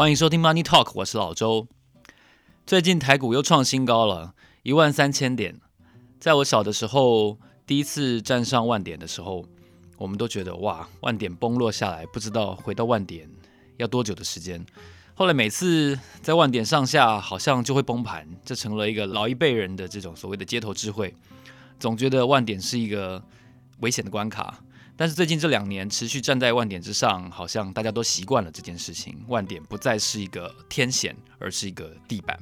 欢迎收听 Money Talk，我是老周。最近台股又创新高了，一万三千点。在我小的时候，第一次站上万点的时候，我们都觉得哇，万点崩落下来，不知道回到万点要多久的时间。后来每次在万点上下，好像就会崩盘，这成了一个老一辈人的这种所谓的街头智慧，总觉得万点是一个危险的关卡。但是最近这两年持续站在万点之上，好像大家都习惯了这件事情。万点不再是一个天险，而是一个地板。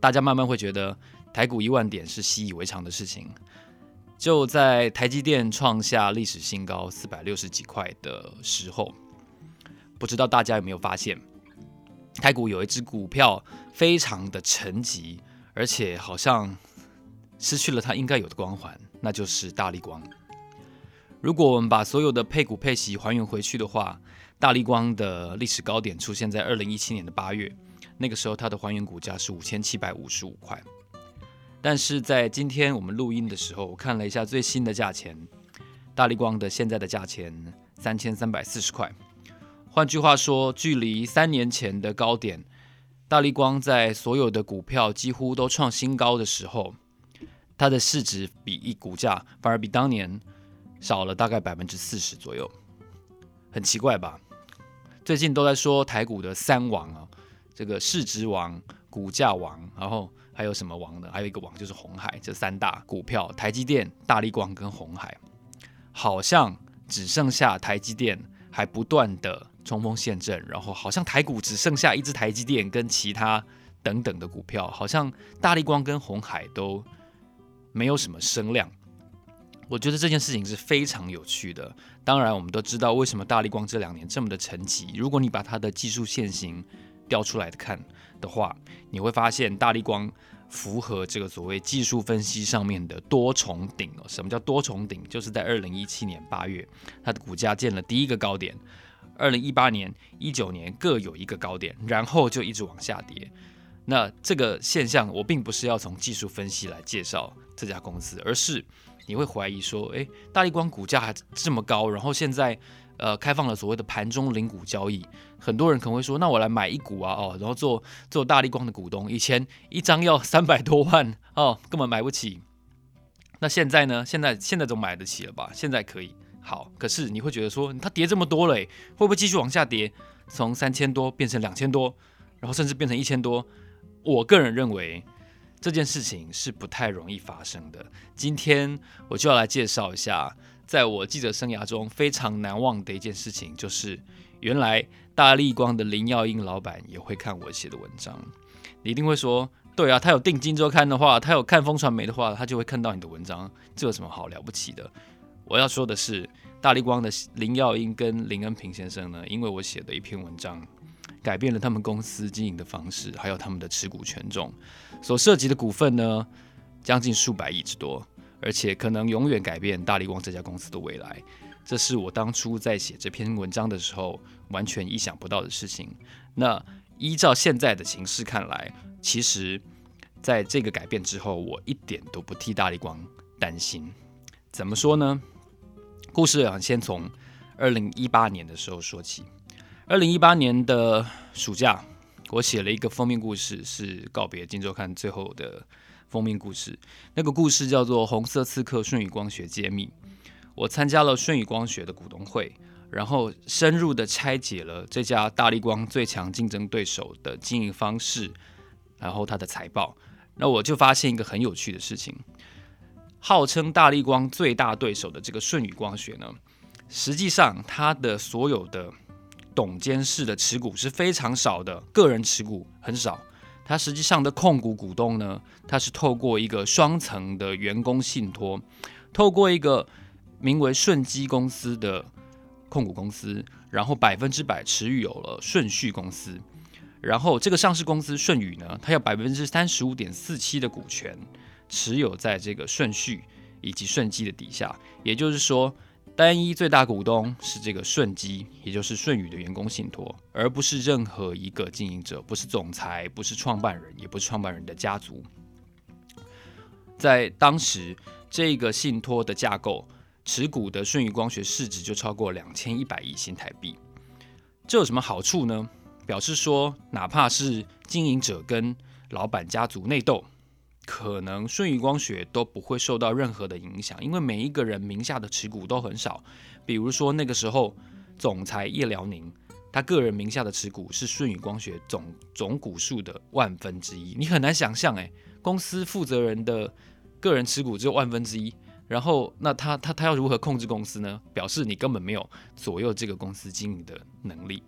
大家慢慢会觉得台股一万点是习以为常的事情。就在台积电创下历史新高四百六十几块的时候，不知道大家有没有发现，台股有一只股票非常的沉寂，而且好像失去了它应该有的光环，那就是大力光。如果我们把所有的配股配息还原回去的话，大立光的历史高点出现在二零一七年的八月，那个时候它的还原股价是五千七百五十五块。但是在今天我们录音的时候，我看了一下最新的价钱，大立光的现在的价钱三千三百四十块。换句话说，距离三年前的高点，大立光在所有的股票几乎都创新高的时候，它的市值比一股价反而比当年。少了大概百分之四十左右，很奇怪吧？最近都在说台股的三王啊，这个市值王、股价王，然后还有什么王呢？还有一个王就是红海，这三大股票，台积电、大力光跟红海，好像只剩下台积电还不断的冲锋陷阵，然后好像台股只剩下一只台积电跟其他等等的股票，好像大力光跟红海都没有什么声量。我觉得这件事情是非常有趣的。当然，我们都知道为什么大立光这两年这么的沉寂。如果你把它的技术线型调出来的看的话，你会发现大立光符合这个所谓技术分析上面的多重顶。什么叫多重顶？就是在二零一七年八月，它的股价见了第一个高点；二零一八年、一九年各有一个高点，然后就一直往下跌。那这个现象，我并不是要从技术分析来介绍这家公司，而是。你会怀疑说，诶，大力光股价还这么高，然后现在，呃，开放了所谓的盘中零股交易，很多人可能会说，那我来买一股啊，哦，然后做做大力光的股东，以前一张要三百多万哦，根本买不起。那现在呢？现在现在总买得起了吧？现在可以。好，可是你会觉得说，它跌这么多了，会不会继续往下跌？从三千多变成两千多，然后甚至变成一千多？我个人认为。这件事情是不太容易发生的。今天我就要来介绍一下，在我记者生涯中非常难忘的一件事情，就是原来大力光的林耀英老板也会看我写的文章。你一定会说，对啊，他有订《金周刊》的话，他有看风传媒的话，他就会看到你的文章，这有什么好了不起的？我要说的是，大力光的林耀英跟林恩平先生呢，因为我写的一篇文章。改变了他们公司经营的方式，还有他们的持股权重，所涉及的股份呢，将近数百亿之多，而且可能永远改变大立光这家公司的未来。这是我当初在写这篇文章的时候完全意想不到的事情。那依照现在的形势看来，其实在这个改变之后，我一点都不替大立光担心。怎么说呢？故事啊，先从二零一八年的时候说起。二零一八年的暑假，我写了一个封面故事，是告别《金周刊》最后的封面故事。那个故事叫做《红色刺客顺宇光学揭秘》。我参加了顺宇光学的股东会，然后深入的拆解了这家大力光最强竞争对手的经营方式，然后它的财报。那我就发现一个很有趣的事情：号称大力光最大对手的这个顺宇光学呢，实际上它的所有的董监事的持股是非常少的，个人持股很少。他实际上的控股股东呢，他是透过一个双层的员工信托，透过一个名为顺基公司的控股公司，然后百分之百持有了顺序公司。然后这个上市公司顺宇呢，它有百分之三十五点四七的股权持有在这个顺序以及顺基的底下，也就是说。单一最大股东是这个顺基，也就是顺宇的员工信托，而不是任何一个经营者，不是总裁，不是创办人，也不是创办人的家族。在当时，这个信托的架构，持股的顺宇光学市值就超过两千一百亿新台币。这有什么好处呢？表示说，哪怕是经营者跟老板家族内斗，可能顺宇光学都不会受到任何的影响，因为每一个人名下的持股都很少。比如说那个时候，总裁叶辽宁，他个人名下的持股是顺宇光学总总股数的万分之一。你很难想象，诶，公司负责人的个人持股只有万分之一，然后那他他他要如何控制公司呢？表示你根本没有左右这个公司经营的能力。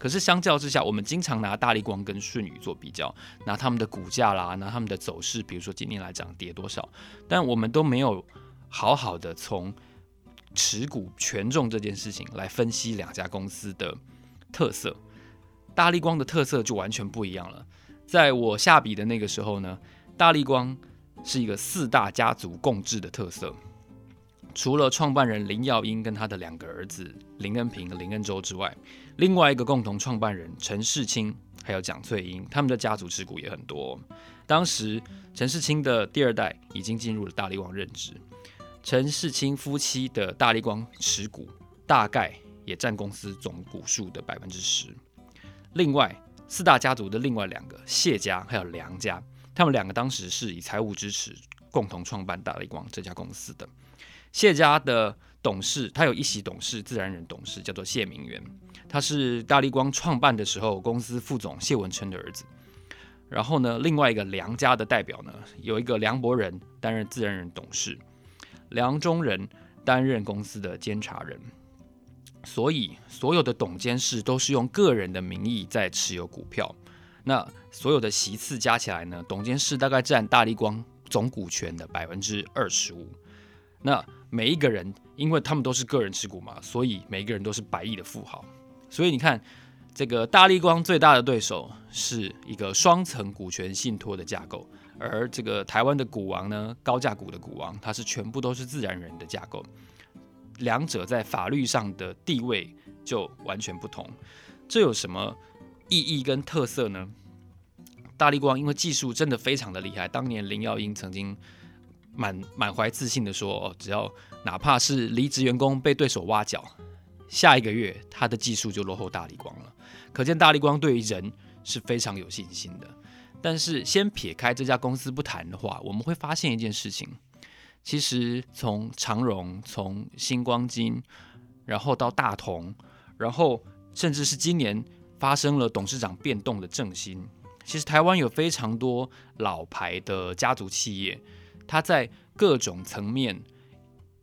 可是相较之下，我们经常拿大立光跟舜宇做比较，拿他们的股价啦，拿他们的走势，比如说今年来讲跌多少，但我们都没有好好的从持股权重这件事情来分析两家公司的特色。大立光的特色就完全不一样了。在我下笔的那个时候呢，大立光是一个四大家族共治的特色。除了创办人林耀英跟他的两个儿子林恩平、林恩洲之外，另外一个共同创办人陈世清还有蒋翠英，他们的家族持股也很多。当时陈世清的第二代已经进入了大力光任职，陈世清夫妻的大力光持股大概也占公司总股数的百分之十。另外四大家族的另外两个谢家还有梁家，他们两个当时是以财务支持共同创办大立光这家公司的。谢家的董事，他有一席董事，自然人董事，叫做谢明元，他是大立光创办的时候公司副总谢文琛的儿子。然后呢，另外一个梁家的代表呢，有一个梁伯仁担任自然人董事，梁中仁担任公司的监察人。所以所有的董监事都是用个人的名义在持有股票。那所有的席次加起来呢，董监事大概占大立光总股权的百分之二十五。那每一个人，因为他们都是个人持股嘛，所以每一个人都是百亿的富豪。所以你看，这个大立光最大的对手是一个双层股权信托的架构，而这个台湾的股王呢，高价股的股王，它是全部都是自然人的架构，两者在法律上的地位就完全不同。这有什么意义跟特色呢？大力光因为技术真的非常的厉害，当年林耀英曾经。满满怀自信的说：“，只要哪怕是离职员工被对手挖角，下一个月他的技术就落后大力光了。可见大力光对于人是非常有信心的。但是先撇开这家公司不谈的话，我们会发现一件事情：其实从长荣、从星光金，然后到大同，然后甚至是今年发生了董事长变动的正兴，其实台湾有非常多老牌的家族企业。”它在各种层面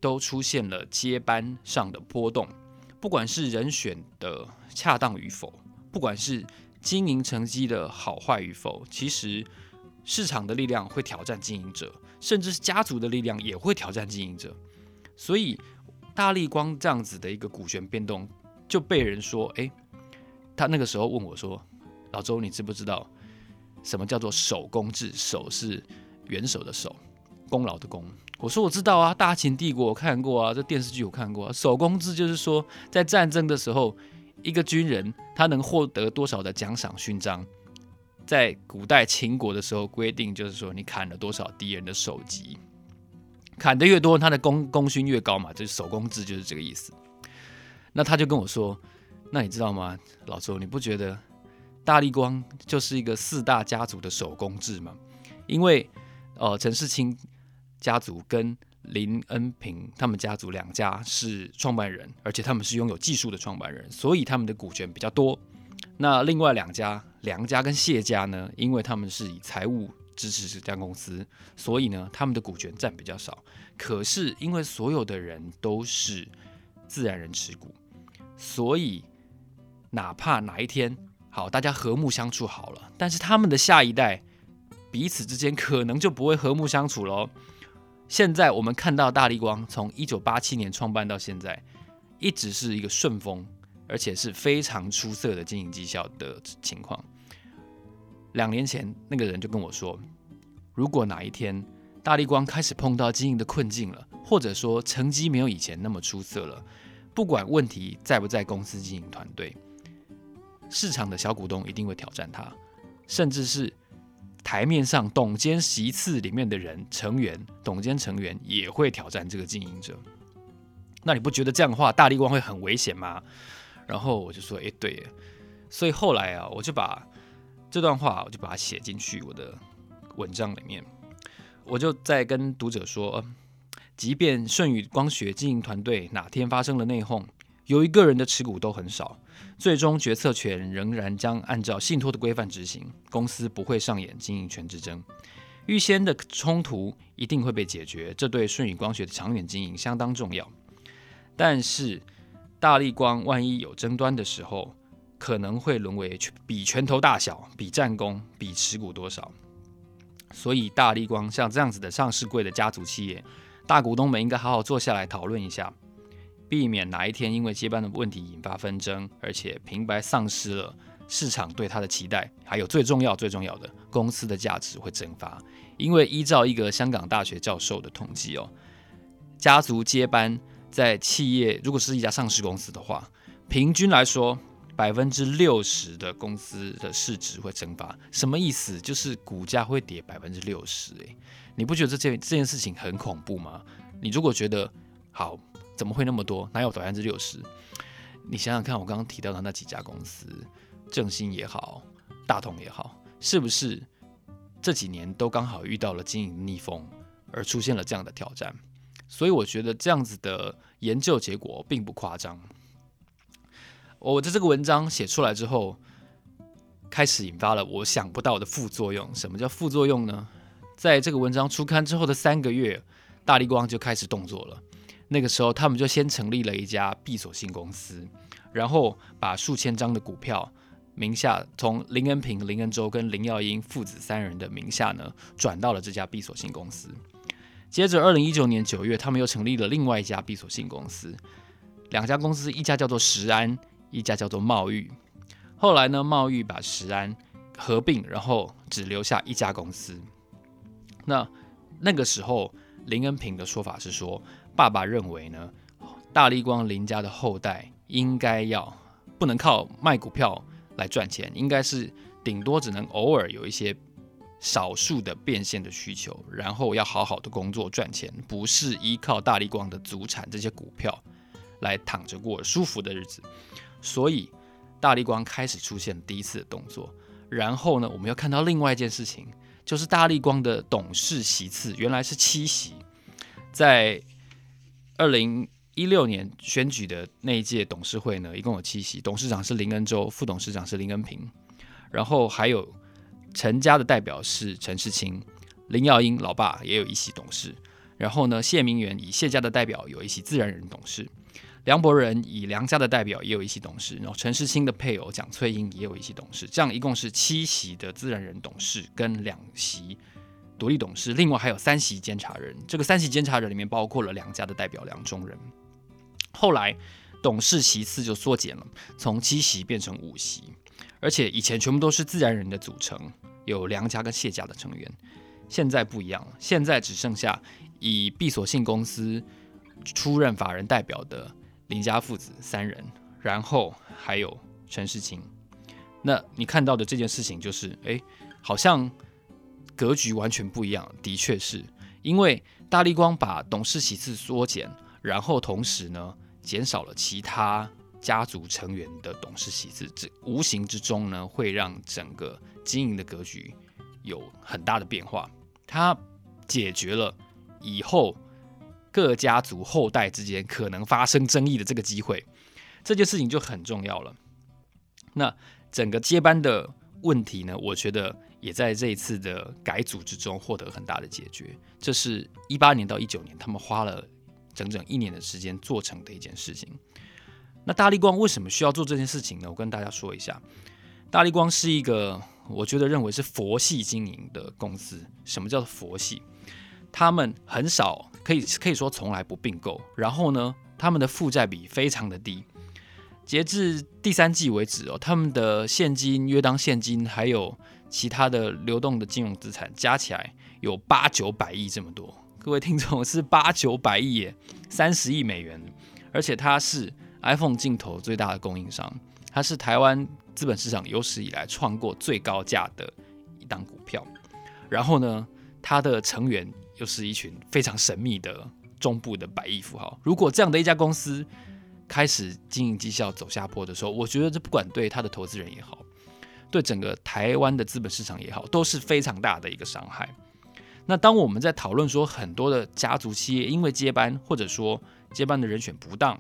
都出现了接班上的波动，不管是人选的恰当与否，不管是经营成绩的好坏与否，其实市场的力量会挑战经营者，甚至是家族的力量也会挑战经营者。所以大立光这样子的一个股权变动，就被人说：“诶，他那个时候问我说，老周，你知不知道什么叫做守公制？守是元首的守。”功劳的功，我说我知道啊，大秦帝国我看过啊，这电视剧我看过啊。守公制就是说，在战争的时候，一个军人他能获得多少的奖赏勋章。在古代秦国的时候规定，就是说你砍了多少敌人的首级，砍得越多，他的功功勋越高嘛，就是守公制就是这个意思。那他就跟我说，那你知道吗，老周，你不觉得大力光就是一个四大家族的手工制嘛？因为，呃，陈世清。家族跟林恩平他们家族两家是创办人，而且他们是拥有技术的创办人，所以他们的股权比较多。那另外两家梁家跟谢家呢，因为他们是以财务支持这家公司，所以呢他们的股权占比较少。可是因为所有的人都是自然人持股，所以哪怕哪一天好大家和睦相处好了，但是他们的下一代彼此之间可能就不会和睦相处喽。现在我们看到大力光从一九八七年创办到现在，一直是一个顺风，而且是非常出色的经营绩效的情况。两年前那个人就跟我说，如果哪一天大力光开始碰到经营的困境了，或者说成绩没有以前那么出色了，不管问题在不在公司经营团队，市场的小股东一定会挑战他，甚至是。台面上董监席次里面的人成员，董监成员也会挑战这个经营者。那你不觉得这样的话，大力光会很危险吗？然后我就说，诶，对，所以后来啊，我就把这段话，我就把它写进去我的文章里面。我就在跟读者说，即便舜宇光学经营团队哪天发生了内讧，由于个人的持股都很少，最终决策权仍然将按照信托的规范执行，公司不会上演经营权之争，预先的冲突一定会被解决，这对舜宇光学的长远经营相当重要。但是大力光万一有争端的时候，可能会沦为比拳头大小、比战功、比持股多少。所以大力光像这样子的上市贵的家族企业，大股东们应该好好坐下来讨论一下。避免哪一天因为接班的问题引发纷争，而且平白丧失了市场对他的期待，还有最重要最重要的公司的价值会蒸发。因为依照一个香港大学教授的统计哦，家族接班在企业如果是一家上市公司的话，平均来说百分之六十的公司的市值会蒸发。什么意思？就是股价会跌百分之六十。诶，你不觉得这件这件事情很恐怖吗？你如果觉得好。怎么会那么多？哪有百分之六十？你想想看，我刚刚提到的那几家公司，正兴也好，大同也好，是不是这几年都刚好遇到了经营逆风，而出现了这样的挑战？所以我觉得这样子的研究结果并不夸张。我在这个文章写出来之后，开始引发了我想不到的副作用。什么叫副作用呢？在这个文章出刊之后的三个月，大力光就开始动作了。那个时候，他们就先成立了一家闭锁性公司，然后把数千张的股票名下从林恩平、林恩洲跟林耀英父子三人的名下呢，转到了这家闭锁性公司。接着，二零一九年九月，他们又成立了另外一家闭锁性公司，两家公司，一家叫做石安，一家叫做茂裕。后来呢，茂裕把石安合并，然后只留下一家公司。那那个时候，林恩平的说法是说。爸爸认为呢，大力光林家的后代应该要不能靠卖股票来赚钱，应该是顶多只能偶尔有一些少数的变现的需求，然后要好好的工作赚钱，不是依靠大力光的祖产这些股票来躺着过舒服的日子。所以大力光开始出现第一次的动作，然后呢，我们要看到另外一件事情，就是大力光的董事席次原来是七席，在。二零一六年选举的那一届董事会呢，一共有七席，董事长是林恩洲，副董事长是林恩平，然后还有陈家的代表是陈世清，林耀英老爸也有一席董事，然后呢，谢明远以谢家的代表有一席自然人董事，梁博仁以梁家的代表也有一席董事，然后陈世清的配偶蒋翠英也有一席董事，这样一共是七席的自然人董事跟两席。独立董事，另外还有三席监察人。这个三席监察人里面包括了梁家的代表梁中仁。后来董事席次就缩减了，从七席变成五席，而且以前全部都是自然人的组成，有梁家跟谢家的成员。现在不一样了，现在只剩下以闭锁性公司出任法人代表的林家父子三人，然后还有陈世清。那你看到的这件事情就是，哎，好像。格局完全不一样，的确是因为大立光把董事席次缩减，然后同时呢减少了其他家族成员的董事席次，这无形之中呢会让整个经营的格局有很大的变化。它解决了以后各家族后代之间可能发生争议的这个机会，这件事情就很重要了。那整个接班的问题呢，我觉得。也在这一次的改组之中获得很大的解决。这是一八年到一九年，他们花了整整一年的时间做成的一件事情。那大立光为什么需要做这件事情呢？我跟大家说一下，大立光是一个我觉得认为是佛系经营的公司。什么叫做佛系？他们很少可以可以说从来不并购，然后呢，他们的负债比非常的低。截至第三季为止哦，他们的现金、约当现金还有。其他的流动的金融资产加起来有八九百亿这么多，各位听众是八九百亿耶，三十亿美元，而且它是 iPhone 镜头最大的供应商，它是台湾资本市场有史以来创过最高价的一档股票。然后呢，它的成员又是一群非常神秘的中部的百亿富豪。如果这样的一家公司开始经营绩效走下坡的时候，我觉得这不管对他的投资人也好，对整个台湾的资本市场也好，都是非常大的一个伤害。那当我们在讨论说很多的家族企业因为接班或者说接班的人选不当，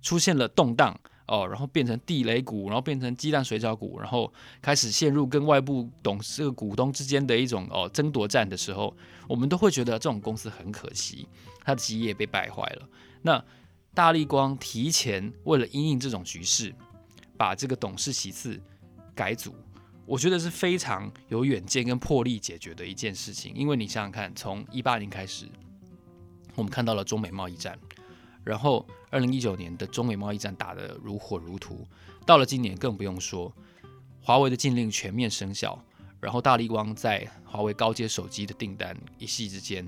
出现了动荡哦，然后变成地雷股，然后变成鸡蛋水饺股，然后开始陷入跟外部董事股东之间的一种哦争夺战的时候，我们都会觉得这种公司很可惜，它的基业被败坏了。那大立光提前为了因应这种局势，把这个董事席次改组。我觉得是非常有远见跟魄力解决的一件事情，因为你想想看，从一八年开始，我们看到了中美贸易战，然后二零一九年的中美贸易战打得如火如荼，到了今年更不用说，华为的禁令全面生效，然后大立光在华为高阶手机的订单一夕之间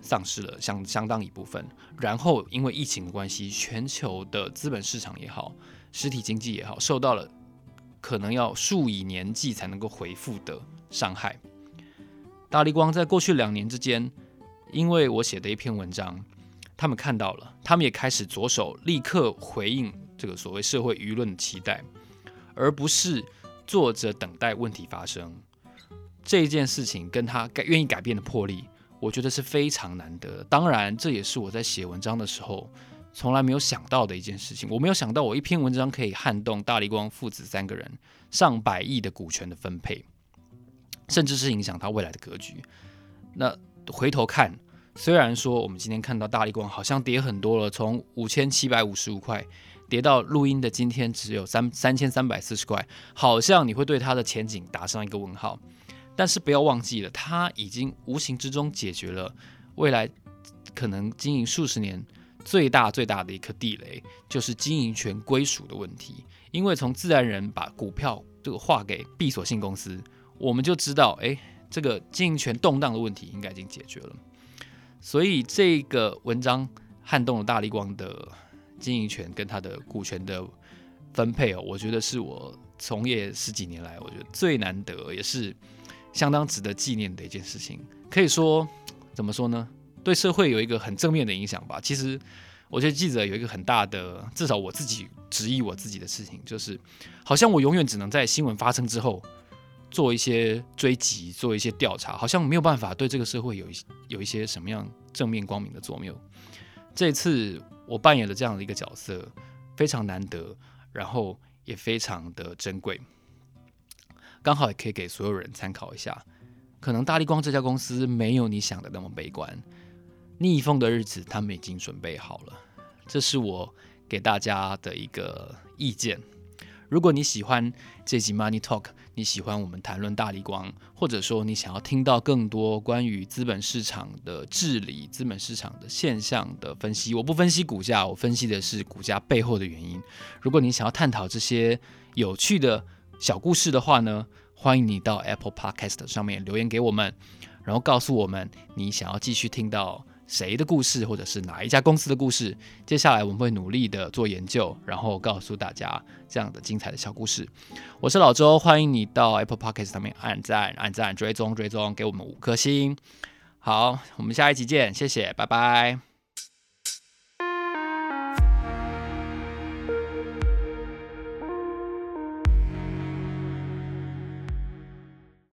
丧失了相相当一部分，然后因为疫情的关系，全球的资本市场也好，实体经济也好，受到了。可能要数以年计才能够恢复的伤害。大立光在过去两年之间，因为我写的一篇文章，他们看到了，他们也开始着手立刻回应这个所谓社会舆论的期待，而不是坐着等待问题发生。这件事情跟他改愿意改变的魄力，我觉得是非常难得。当然，这也是我在写文章的时候。从来没有想到的一件事情，我没有想到我一篇文章可以撼动大立光父子三个人上百亿的股权的分配，甚至是影响他未来的格局。那回头看，虽然说我们今天看到大立光好像跌很多了，从五千七百五十五块跌到录音的今天只有三三千三百四十块，好像你会对它的前景打上一个问号。但是不要忘记了，它已经无形之中解决了未来可能经营数十年。最大最大的一颗地雷就是经营权归属的问题，因为从自然人把股票这个划给闭锁性公司，我们就知道，哎，这个经营权动荡的问题应该已经解决了。所以这个文章撼动了大立光的经营权跟他的股权的分配哦，我觉得是我从业十几年来，我觉得最难得，也是相当值得纪念的一件事情。可以说，怎么说呢？对社会有一个很正面的影响吧。其实，我觉得记者有一个很大的，至少我自己质疑我自己的事情，就是好像我永远只能在新闻发生之后做一些追击，做一些调查，好像没有办法对这个社会有一有一些什么样正面光明的作用。这次我扮演了这样的一个角色，非常难得，然后也非常的珍贵，刚好也可以给所有人参考一下。可能大立光这家公司没有你想的那么悲观。逆风的日子，他们已经准备好了。这是我给大家的一个意见。如果你喜欢这集 Money Talk，你喜欢我们谈论大立光，或者说你想要听到更多关于资本市场的治理、资本市场的现象的分析，我不分析股价，我分析的是股价背后的原因。如果你想要探讨这些有趣的小故事的话呢，欢迎你到 Apple Podcast 上面留言给我们，然后告诉我们你想要继续听到。谁的故事，或者是哪一家公司的故事？接下来我们会努力的做研究，然后告诉大家这样的精彩的小故事。我是老周，欢迎你到 Apple Podcast 上面按赞、按赞、追踪、追踪，给我们五颗星。好，我们下一集见，谢谢，拜拜。